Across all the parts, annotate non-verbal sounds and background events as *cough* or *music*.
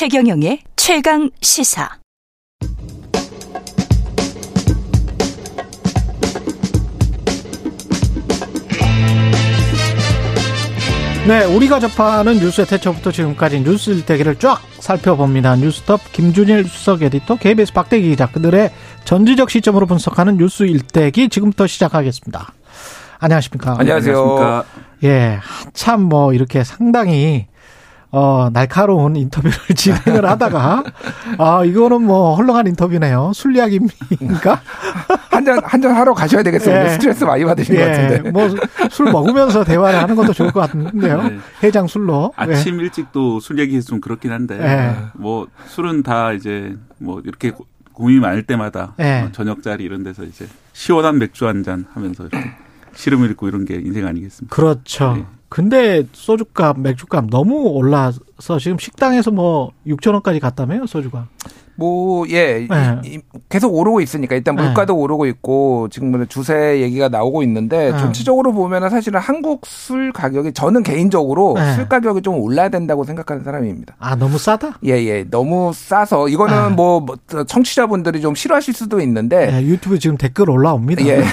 최경영의 최강 시사. 네, 우리가 접하는 뉴스의 태초부터 지금까지 뉴스 일대기를 쫙 살펴봅니다. 뉴스톱 김준일 수석 에디터, KBS 박대기 기자, 그들의 전지적 시점으로 분석하는 뉴스 일대기 지금부터 시작하겠습니다. 안녕하십니까? 안녕하세요. 안녕하십니까? 예, 한참 뭐 이렇게 상당히 어, 날카로운 인터뷰를 *laughs* 진행을 하다가, 아, 이거는 뭐, 헐렁한 인터뷰네요. 술 이야기입니까? *laughs* 한 잔, 한잔 하러 가셔야 되겠어요. 예. 스트레스 많이 받으신 예. 것 같은데. 뭐, 술 먹으면서 대화를 하는 것도 좋을 것 같은데요. 네. 해장 술로. 아침 예. 일찍 또 술 얘기 좀 그렇긴 한데, 예. 뭐, 술은 다 이제, 뭐, 이렇게 고민이 많을 때마다, 예. 어, 저녁 자리 이런 데서 이제, 시원한 맥주 한 잔 하면서 이렇게 시름을 읽고 이런 게 인생 아니겠습니까? 그렇죠. 네. 근데 소주값, 맥주값 너무 올라서 지금 식당에서 뭐 6천 원까지 갔다며요, 소주가. 뭐, 예. 네. 계속 오르고 있으니까 일단 네. 물가도 네. 오르고 있고 지금 뭐 주세 얘기가 나오고 있는데 네. 전체적으로 보면은 사실은 한국 술 가격이 저는 개인적으로 네. 술 가격이 좀 올라야 된다고 생각하는 사람입니다. 아, 너무 싸다? 예, 예. 너무 싸서 이거는 네. 뭐, 뭐 청취자분들이 좀 싫어하실 수도 있는데 유튜브 지금 댓글 올라옵니다. 예. *laughs*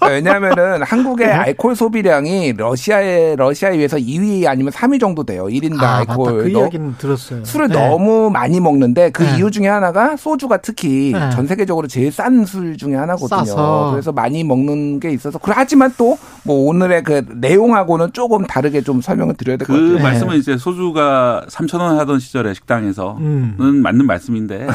*laughs* 왜냐하면은 한국의 알코올 소비량이 러시아에 러시아에 비해서 2위 아니면 3위 정도 돼요. 1인당 아, 알코올. 맞다. 그 이야기는 들었어요. 술을 너무 많이 먹는데 그 이유 중에 하나가 소주가 특히 네. 전 세계적으로 제일 싼 술 중에 하나거든요. 싸서. 그래서 많이 먹는 게 있어서 하지만 또 뭐 오늘의 그 내용하고는 조금 다르게 좀 설명을 드려야 될 것 같아요. 그 말씀은 이제 소주가 3천 원 하던 시절에 식당에서는 음. 맞는 말씀인데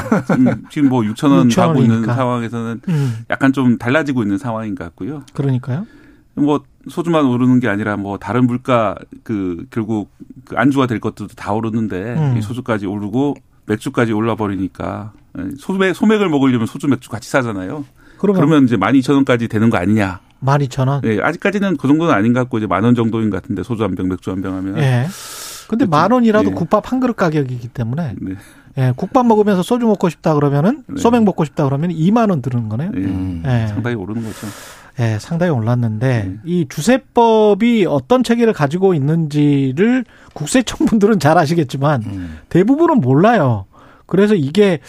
지금 *laughs* 뭐 6천 원 가고 있는 상황에서는 음. 약간 좀 달라지고 있는 상황인 것 같고요. 그러니까요. 뭐 소주만 오르는 게 아니라 뭐 다른 물가 그 결국 그 안주가 될 것들도 다 오르는데 음. 소주까지 오르고 맥주까지 올라 버리니까 예, 소맥 소맥을 먹으려면 소주 맥주 같이 사잖아요. 그러면, 그러면 이제 12,000원까지 되는 거 아니냐? 12,000원? 예, 아직까지는 그 정도는 아닌 것 같고 이제 만 원 정도인 것 같은데 소주 한 병, 맥주 한 병 하면. 예. 근데 만 원이라도 예. 국밥 한 그릇 가격이기 때문에 네. 예, 국밥 먹으면서 소주 먹고 싶다 그러면은 네. 소맥 먹고 싶다 그러면 2만 원 드는 거네요. 예. 음. 예. 상당히 오르는 거죠. 예, 상당히 올랐는데 네. 이 주세법이 어떤 체계를 가지고 있는지를 국세청 분들은 잘 아시겠지만 음. 대부분은 몰라요. 그래서 이게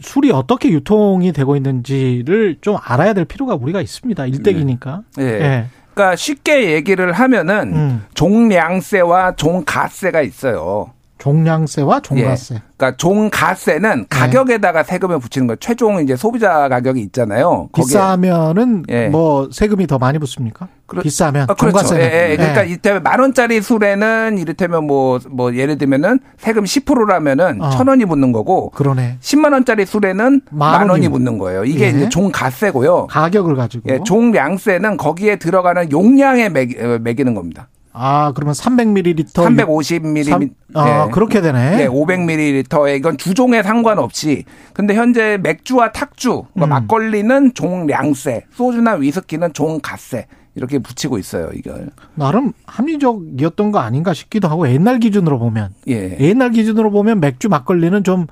술이 어떻게 유통이 되고 있는지를 좀 알아야 될 필요가 우리가 있습니다. 일대기니까. 네. 네. 네. 그러니까 쉽게 얘기를 하면은 음. 종량세와 종가세가 있어요. 종량세와 종가세. 예. 그러니까 종가세는 네. 가격에다가 세금을 붙이는 거예요. 최종 이제 소비자 가격이 있잖아요. 비싸면은 예. 뭐 세금이 더 많이 붙습니까? 그렇, 비싸면 아, 그렇죠. 종가세는. 예, 예. 그러니까 예. 이때면 만 원짜리 술에는 이를테면 뭐뭐 뭐 예를 들면은 세금 10%라면은 어. 천 원이 붙는 거고. 그러네. 10만 원짜리 술에는 만, 원이 붙는 거예요. 이게 예. 이제 종가세고요. 가격을 가지고. 예, 종량세는 거기에 들어가는 용량에 매기, 어, 매기는 겁니다. 아, 그러면 300ml. 350ml. 3, 아, 네. 그렇게 되네. 네, 500ml에 이건 주종에 상관없이. 근데 현재 맥주와 탁주, 그러니까 음. 막걸리는 종량세, 소주나 위스키는 종가세. 이렇게 붙이고 있어요, 이걸. 나름 합리적이었던 거 아닌가 싶기도 하고 옛날 기준으로 보면. 예. 옛날 기준으로 보면 맥주, 막걸리는 좀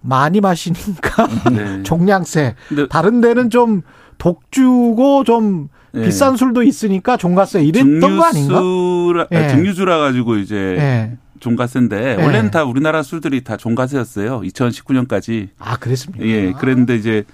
많이 마시니까 네. *laughs* 종량세. 다른 데는 좀 독주고 좀 예. 비싼 술도 있으니까 종가세 이랬던 거 아닌가? 예. 증류주라 가지고 이제 예. 종가세인데 예. 원래는 다 우리나라 술들이 다 종가세였어요. 2019년까지. 아 그랬습니까? 예. 그랬는데 이제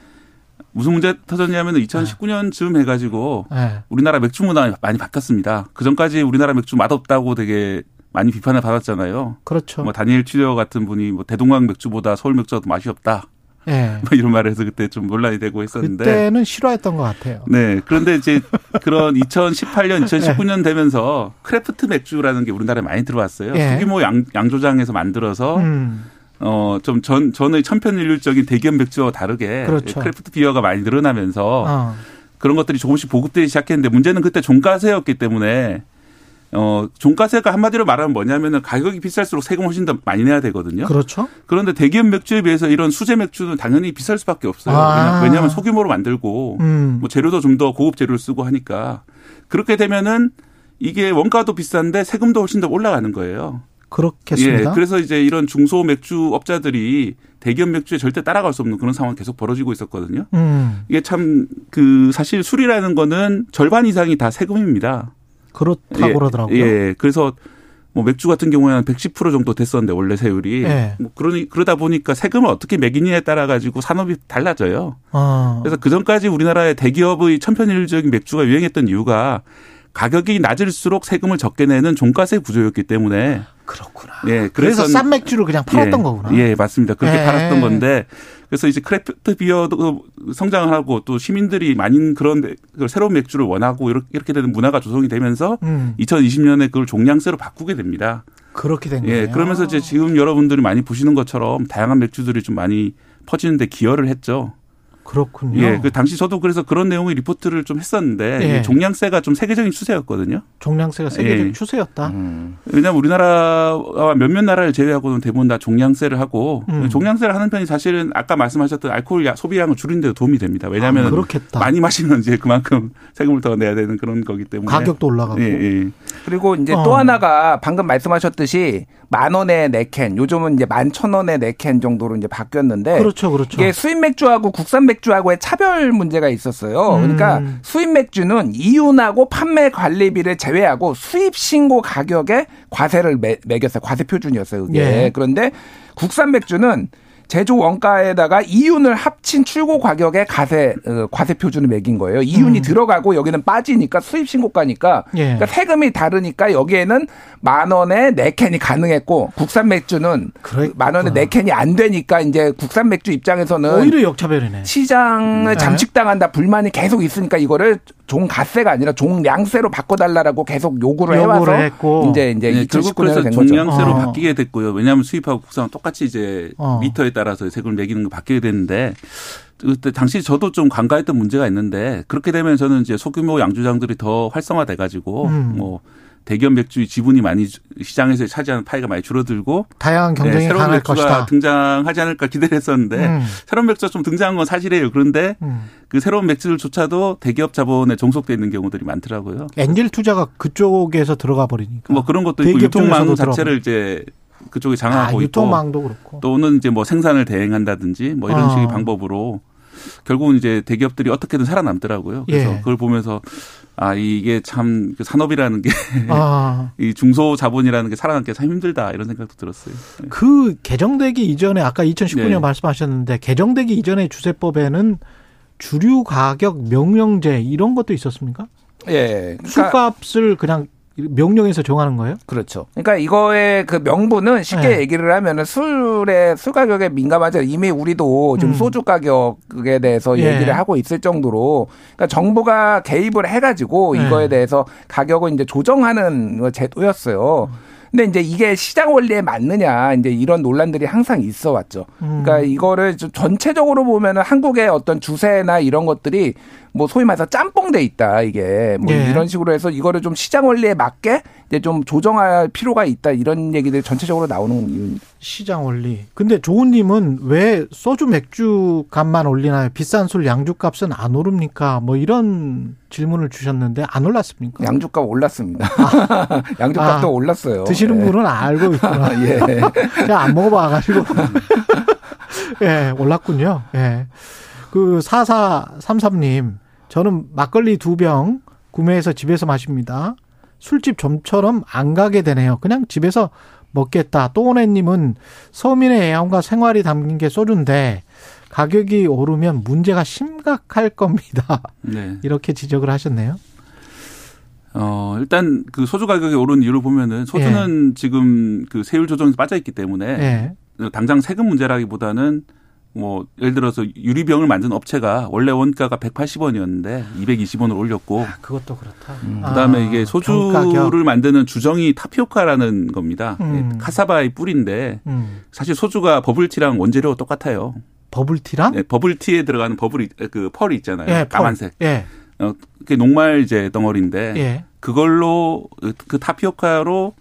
무슨 문제 터졌냐면 2019년쯤 해가지고 예. 우리나라 맥주 문화 많이 바뀌었습니다. 그 전까지 우리나라 맥주 맛없다고 되게 많이 비판을 받았잖아요. 그렇죠. 뭐 다니엘 치료 같은 분이 뭐 대동강 맥주보다 서울 맥주가 더 맛이 없다. 네. *laughs* 뭐 이런 말을 해서 그때 좀 논란이 되고 있었는데 그때는 싫어했던 것 같아요. 네. 그런데 이제 그런 2018년, 2019년 되면서 craft 맥주라는 게 우리나라에 많이 들어왔어요. 네. 소규모 양, 양조장에서 만들어서 음. 어, 좀 전, 전의 천편일률적인 대기업 맥주와 다르게 그렇죠. craft beer가 많이 늘어나면서 어. 그런 것들이 조금씩 보급되기 시작했는데 문제는 그때 종가세였기 때문에 어, 종가세가 한마디로 말하면 뭐냐면은 가격이 비쌀수록 세금 훨씬 더 많이 내야 되거든요. 그렇죠. 그런데 대기업 맥주에 비해서 이런 수제 맥주는 당연히 비쌀 수밖에 없어요. 아. 왜냐하면 소규모로 만들고 음. 뭐 재료도 좀 더 고급 재료를 쓰고 하니까 그렇게 되면은 이게 원가도 비싼데 세금도 훨씬 더 올라가는 거예요. 그렇겠습니다. 예, 그래서 이제 이런 중소 맥주 업자들이 대기업 맥주에 절대 따라갈 수 없는 그런 상황이 계속 벌어지고 있었거든요. 음. 이게 참 그 사실 술이라는 거는 절반 이상이 다 세금입니다. 그렇다고 예, 그러더라고요. 예. 그래서 뭐 맥주 같은 경우에는 110% 정도 됐었는데 원래 세율이 네. 뭐 그러니 그러다 보니까 세금을 어떻게 매기느냐에 따라 가지고 산업이 달라져요. 어. 그래서 그 전까지 우리나라의 대기업의 천편일률적인 맥주가 유행했던 이유가 가격이 낮을수록 세금을 적게 내는 종가세 구조였기 때문에 그렇구나. 예, 그래서 싼 맥주를 그냥 팔았던 예, 거구나. 예, 맞습니다. 그렇게 예. 팔았던 건데 그래서 이제 craft beer도 성장을 하고 또 시민들이 많은 그런 새로운 맥주를 원하고 이렇게 되는 문화가 조성이 되면서 음. 2020년에 그걸 종량세로 바꾸게 됩니다. 그렇게 된 거예요. 예, 그러면서 이제 지금 여러분들이 많이 보시는 것처럼 다양한 맥주들이 좀 많이 퍼지는데 기여를 했죠. 그렇군요. 예, 그 당시 저도 그래서 그런 내용의 리포트를 좀 했었는데 예. 종량세가 좀 세계적인 추세였거든요. 종량세가 세계적인 예. 추세였다. 음. 왜냐하면 우리나라와 몇몇 나라를 제외하고는 대부분 다 종량세를 하고 음. 종량세를 하는 편이 사실은 아까 말씀하셨던 알코올 소비량을 줄이는데 도움이 됩니다. 왜냐하면 아, 많이 마시면 이제 그만큼 *laughs* 세금을 더 내야 되는 그런 거기 때문에 가격도 올라가고. 예, 예. 그리고 이제 어. 또 하나가 방금 말씀하셨듯이 만 원에 네 캔, 요즘은 이제 만 천 원에 네 캔 정도로 이제 바뀌었는데 그렇죠, 그렇죠. 이게 수입 맥주하고 국산 맥주 하고의 차별 문제가 있었어요. 음. 그러니까 수입 맥주는 이윤하고 판매 관리비를 제외하고 수입 신고 가격에 과세를 매, 매겼어요. 과세 표준이었어요. 그게. 예. 그런데 국산 맥주는 제조 원가에다가 이윤을 합친 출고 가격에 가세 어, 과세 표준을 매긴 거예요. 이윤이 음. 들어가고 여기는 빠지니까 수입 신고가니까 예. 그러니까 세금이 다르니까 여기에는 만 원에 네 캔이 가능했고 국산 맥주는 그랬구나. 만 원에 네 캔이 안 되니까 이제 국산 맥주 입장에서는 오히려 역차별이네. 시장을 네. 잠식당한다 불만이 계속 있으니까 이거를 종가세가 아니라 종량세로 바꿔달라고 계속 요구를, 요구를 해와서 했고. 이제 이제 네, 결국 그래서 종량세로 어. 바뀌게 됐고요. 왜냐하면 수입하고 국산은 똑같이 이제 어. 미터에 따라 서 세금을 매기는 거 바뀌게 됐는데 그때 당시 저도 좀 간과했던 문제가 있는데 그렇게 되면 저는 이제 소규모 양조장들이 더 활성화돼 가지고 음. 뭐 대기업 맥주의 지분이 많이 시장에서 차지하는 파이가 많이 줄어들고 다양한 경쟁이 네, 새로운 맥주가 것이다. 등장하지 않을까 기대를 했었는데 음. 새로운 맥주가 좀 등장한 건 사실이에요. 그런데 음. 그 새로운 맥주들조차도 대기업 자본에 종속돼 있는 경우들이 많더라고요. 엔젤 투자가 그쪽에서 들어가 버리니까 뭐 그런 것도 있고 유통망 자체를 이제 그쪽에 장악하고 아, 유통망도 있고 그렇고 또는 이제 뭐 생산을 대행한다든지 뭐 이런 아. 식의 방법으로 결국은 이제 대기업들이 어떻게든 살아남더라고요. 그래서 예. 그걸 보면서 아 이게 참그 산업이라는 게이 아. *laughs* 중소 자본이라는 게 살아남기 참 힘들다 이런 생각도 들었어요. 네. 그 개정되기 이전에 아까 2019년 네. 말씀하셨는데 개정되기 이전에 주세법에는 주류 가격 명령제 이런 것도 있었습니까? 예. 그러니까 술값을 그냥 명령에서 정하는 거예요? 그렇죠. 그러니까 이거의 그 명분은 쉽게 네. 얘기를 하면은 술의 술 가격에 민감하죠. 이미 우리도 지금 음. 소주 가격에 대해서 예. 얘기를 하고 있을 정도로 그러니까 정부가 개입을 해가지고 네. 이거에 대해서 가격을 이제 조정하는 제도였어요. 근데 이제 이게 시장 원리에 맞느냐 이제 이런 논란들이 항상 있어 왔죠. 그러니까 음. 이거를 전체적으로 보면은 한국의 어떤 주세나 이런 것들이 뭐 소위 말해서 짬뽕돼 있다 이게 뭐 예. 이런 식으로 해서 이거를 좀 시장 원리에 맞게 이제 좀 조정할 필요가 있다 이런 얘기들이 전체적으로 나오는 이유입니다. 시장 원리. 근데 조은님은 왜 소주 맥주 값만 올리나요? 비싼 술 양주 값은 안 오릅니까? 뭐 이런 질문을 주셨는데 안 올랐습니까? 양주값 올랐습니다. 아. *laughs* 양주값도 아, 올랐어요. 드시는 예. 분은 알고 있구나. *laughs* 예. *laughs* 제가 안 먹어봐가지고. 예, 올랐군요. 예. 그 4433님, 저는 막걸리 두 병 구매해서 집에서 마십니다. 술집 좀처럼 안 가게 되네요. 그냥 집에서 먹겠다. 또오네님은 서민의 애환과 생활이 담긴 게 소주인데 가격이 오르면 문제가 심각할 겁니다. 네. *laughs* 이렇게 지적을 하셨네요. 어, 일단 그 소주 가격이 오른 이유를 보면은 소주는 예. 지금 그 세율 조정에서 빠져 있기 때문에 예. 당장 세금 문제라기보다는 뭐 예를 들어서 유리병을 만든 업체가 원래 원가가 180원이었는데 220원을 올렸고 아, 그것도 그렇다. 음. 그다음에 아, 이게 소주를 병가격. 만드는 주정이 타피오카라는 겁니다. 음. 예, 카사바의 뿌리인데 음. 사실 소주가 버블티랑 원재료 똑같아요. 버블티랑? 네, 버블티에 들어가는 버블이 그 펄이 있잖아요. 예, 까만색. 예. 어, 그게 녹말 이제 덩어리인데 예. 그걸로 그 타피오카로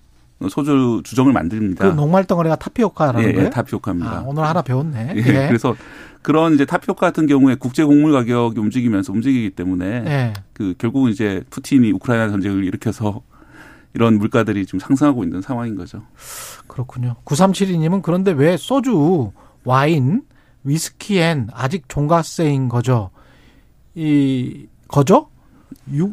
소주 주정을 만듭니다. 그 녹말 덩어리가 타피오카라는 예, 거예요? 타피오카입니다. 아, 오늘 하나 배웠네. 예, 예. 그래서 그런 이제 타피오카 같은 경우에 국제 곡물 가격이 움직이면서 움직이기 때문에 예. 그 결국은 이제 푸틴이 우크라이나 전쟁을 일으켜서 이런 물가들이 좀 상승하고 있는 상황인 거죠. 그렇군요. 9372님은 그런데 왜 소주, 와인, 위스키엔 아직 종가세인 거죠? 이 거죠?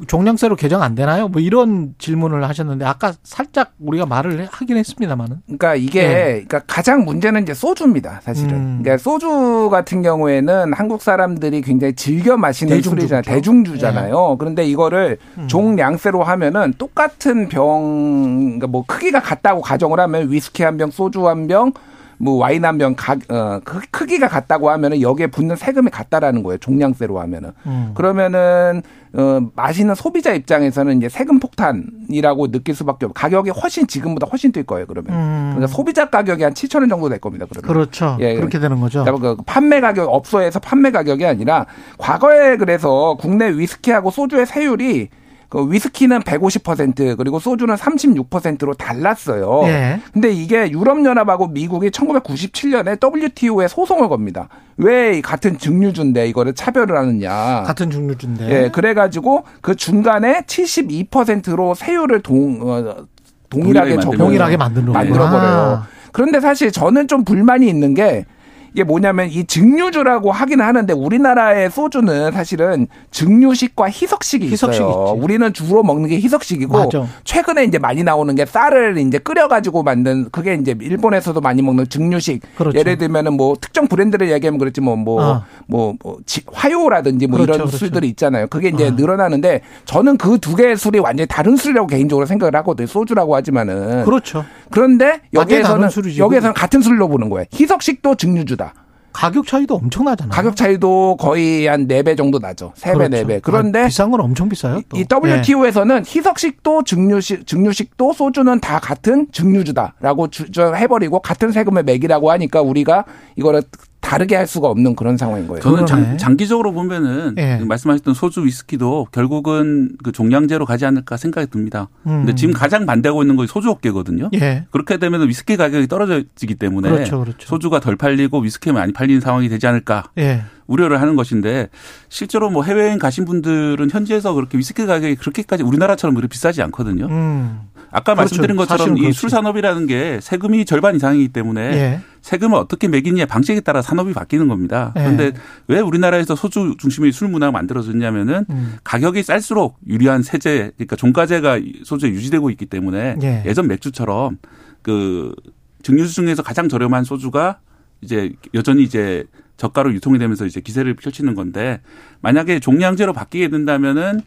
종량세로 개정 안 되나요? 뭐 이런 질문을 하셨는데 아까 살짝 우리가 말을 하긴 했습니다만은. 그러니까 이게 네. 그러니까 가장 문제는 이제 소주입니다, 사실은. 음. 그러니까 소주 같은 경우에는 한국 사람들이 굉장히 즐겨 마시는 대중주 술이잖아요. 대중주잖아요. 네. 그런데 이거를 음. 종량세로 하면은 똑같은 병, 그러니까 뭐 크기가 같다고 가정을 하면 위스키 한 병, 소주 한 병, 뭐 와인 한병 어, 크기가 같다고 하면은 여기에 붙는 세금이 같다라는 거예요. 종량세로 하면은. 음. 그러면은 어, 마시는 소비자 입장에서는 이제 세금 폭탄이라고 느낄 수밖에 없고 가격이 훨씬 지금보다 훨씬 뛸 거예요. 그러면 음. 그러니까 소비자 가격이 한 7천 원 정도 될 겁니다. 그러면 그렇죠. 예, 그렇게 되는 거죠. 그 판매 가격 업소에서 판매 가격이 아니라 과거에 그래서 국내 위스키하고 소주의 세율이 그 위스키는 150% 그리고 소주는 36%로 달랐어요. 예. 근데 이게 유럽연합하고 미국이 1997년에 WTO에 소송을 겁니다. 왜 같은 증류주인데 이거를 차별을 하느냐. 같은 증류주인데. 예, 그래가지고 그 중간에 72%로 세율을 동, 어, 동일하게 적용, 동일하게 만들어 버려요. 그런데 사실 저는 좀 불만이 있는 게 이게 뭐냐면 이 증류주라고 하기는 하는데 우리나라의 소주는 사실은 증류식과 희석식이 있어요. 희석식 우리는 주로 먹는 게 희석식이고 맞아. 최근에 이제 많이 나오는 게 쌀을 이제 끓여 가지고 만든 그게 이제 일본에서도 많이 먹는 증류식. 그렇죠. 예를 들면은 뭐 특정 브랜드를 얘기하면 그렇지 뭐 뭐뭐 어. 뭐, 뭐 화요라든지 뭐 그렇죠, 이런 그렇죠. 술들이 있잖아요. 그게 이제 어. 늘어나는데 저는 그 두 개의 술이 완전히 다른 술이라고 개인적으로 생각을 하거든요. 소주라고 하지만은. 그렇죠. 그런데 여기에서는 여기에서는 같은 술로 보는 거예요. 희석식도 증류주다. 가격 차이도 엄청나잖아요. 가격 차이도 거의 한 4배 정도 나죠. 3배, 그렇죠. 4배. 그런데 아, 비싼 건 엄청 비싸요. 또. 이 WTO에서는 네. 희석식도 증류식 증류식도 소주는 다 같은 증류주다라고 해버리고 같은 세금을 매기라고 하니까 우리가 이거를 다르게 할 수가 없는 그런 상황인 거예요. 저는 장, 장기적으로 보면은 네. 말씀하셨던 소주 위스키도 결국은 그 종량제로 가지 않을까 생각이 듭니다. 음. 근데 지금 가장 반대하고 있는 것이 소주 업계거든요. 예. 그렇게 되면 위스키 가격이 떨어지기 때문에 그렇죠, 그렇죠. 소주가 덜 팔리고 위스키 많이 팔리는 상황이 되지 않을까. 예. 우려를 하는 것인데 실제로 뭐 해외여행 가신 분들은 현지에서 그렇게 위스키 가격이 그렇게까지 우리나라처럼 그렇게 비싸지 않거든요. 음. 아까 그렇죠. 말씀드린 것처럼 이 술 산업이라는 게 세금이 절반 이상이기 때문에 예. 세금을 어떻게 매기느냐 방식에 따라 산업이 바뀌는 겁니다. 예. 그런데 왜 우리나라에서 소주 중심의 술 문화가 만들어졌냐면은 음. 가격이 쌀수록 유리한 세제 그러니까 종가제가 소주에 유지되고 있기 때문에 예. 예전 맥주처럼 그 증류수 중에서 가장 저렴한 소주가 이제 여전히 이제 저가로 유통이 되면서 이제 기세를 펼치는 건데 만약에 종량제로 바뀌게 된다면은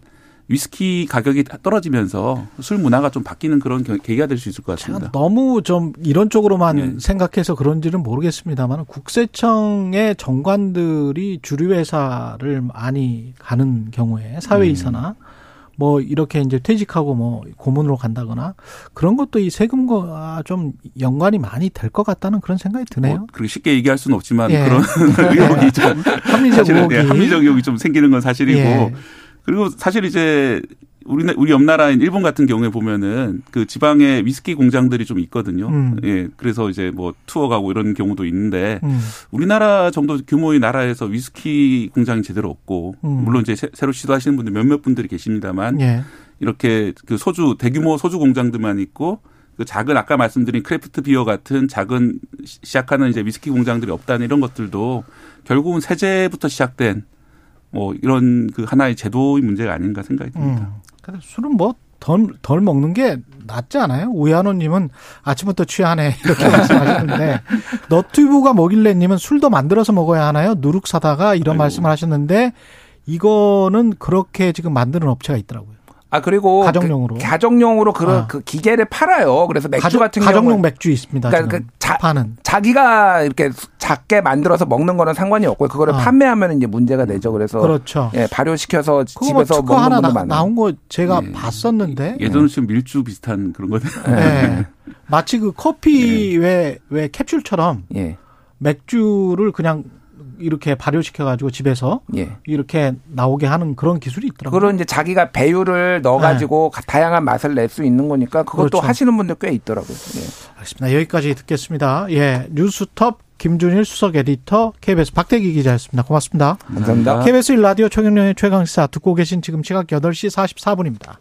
위스키 가격이 떨어지면서 술 문화가 좀 바뀌는 그런 계기가 될 수 있을 것 같습니다. 너무 좀 이런 쪽으로만 네. 생각해서 그런지는 모르겠습니다만 국세청의 정관들이 주류 회사를 많이 가는 경우에 사회이사나 음. 뭐 이렇게 이제 퇴직하고 뭐 고문으로 간다거나 그런 것도 이 세금과 좀 연관이 많이 될 것 같다는 그런 생각이 드네요. 뭐 그렇게 쉽게 얘기할 수는 없지만 예. 그런 *laughs* 의혹이 좀 합리적 의혹이 네, 합리적 의혹이 좀 생기는 건 사실이고 예. 그리고 사실 이제 우리 우리 옆 나라인 일본 같은 경우에 보면은 그 지방에 위스키 공장들이 좀 있거든요. 음. 예. 그래서 이제 뭐 투어 가고 이런 경우도 있는데 음. 우리나라 정도 규모의 나라에서 위스키 공장이 제대로 없고 음. 물론 이제 새로 시도하시는 분들 몇몇 분들이 계십니다만 예. 이렇게 그 소주 대규모 소주 공장들만 있고 그 작은 아까 말씀드린 craft beer 같은 작은 시작하는 이제 위스키 공장들이 없다는 이런 것들도 결국은 세제부터 시작된 뭐 이런 그 하나의 제도의 문제가 아닌가 생각이 듭니다. 음. 술은 뭐 덜, 덜 먹는 게 낫지 않아요? 우야노님은 아침부터 취하네 *laughs* 이렇게 말씀하셨는데 너튜브가 뭐길래님은 술도 만들어서 먹어야 하나요? 누룩 사다가 이런 아이고. 말씀을 하셨는데 이거는 그렇게 지금 만드는 업체가 있더라고요. 아 그리고 가정용으로 그, 가정용으로 그런 아. 그 기계를 팔아요. 그래서 맥주 가정, 같은 경우 가정용 맥주 있습니다. 그러니까 그 자, 파는 자기가 이렇게 작게 만들어서 먹는 거는 상관이 없고요. 그거를 아. 판매하면 이제 문제가 되죠. 그래서 그렇죠. 예, 발효시켜서 뭐 집에서 먹는 하나 분도 많아요. 나온 거 제가 예. 봤었는데 예전에 좀 밀주 비슷한 그런 거네. 예. 마치 그 커피 왜왜 예. 캡슐처럼 예. 맥주를 그냥 이렇게 발효시켜 가지고 집에서 예. 이렇게 나오게 하는 그런 기술이 있더라고요. 그런 이제 자기가 배율을 넣어 가지고 네. 다양한 맛을 낼 수 있는 거니까 그것도 그렇죠. 하시는 분들 꽤 있더라고요. 예. 알겠습니다. 여기까지 듣겠습니다. 예. 뉴스톱 김준일 수석 에디터 KBS 박대기 기자였습니다. 고맙습니다. 감사합니다. KBS 1라디오 최경련의 최강시사 듣고 계신 지금 시각 8시 44분입니다.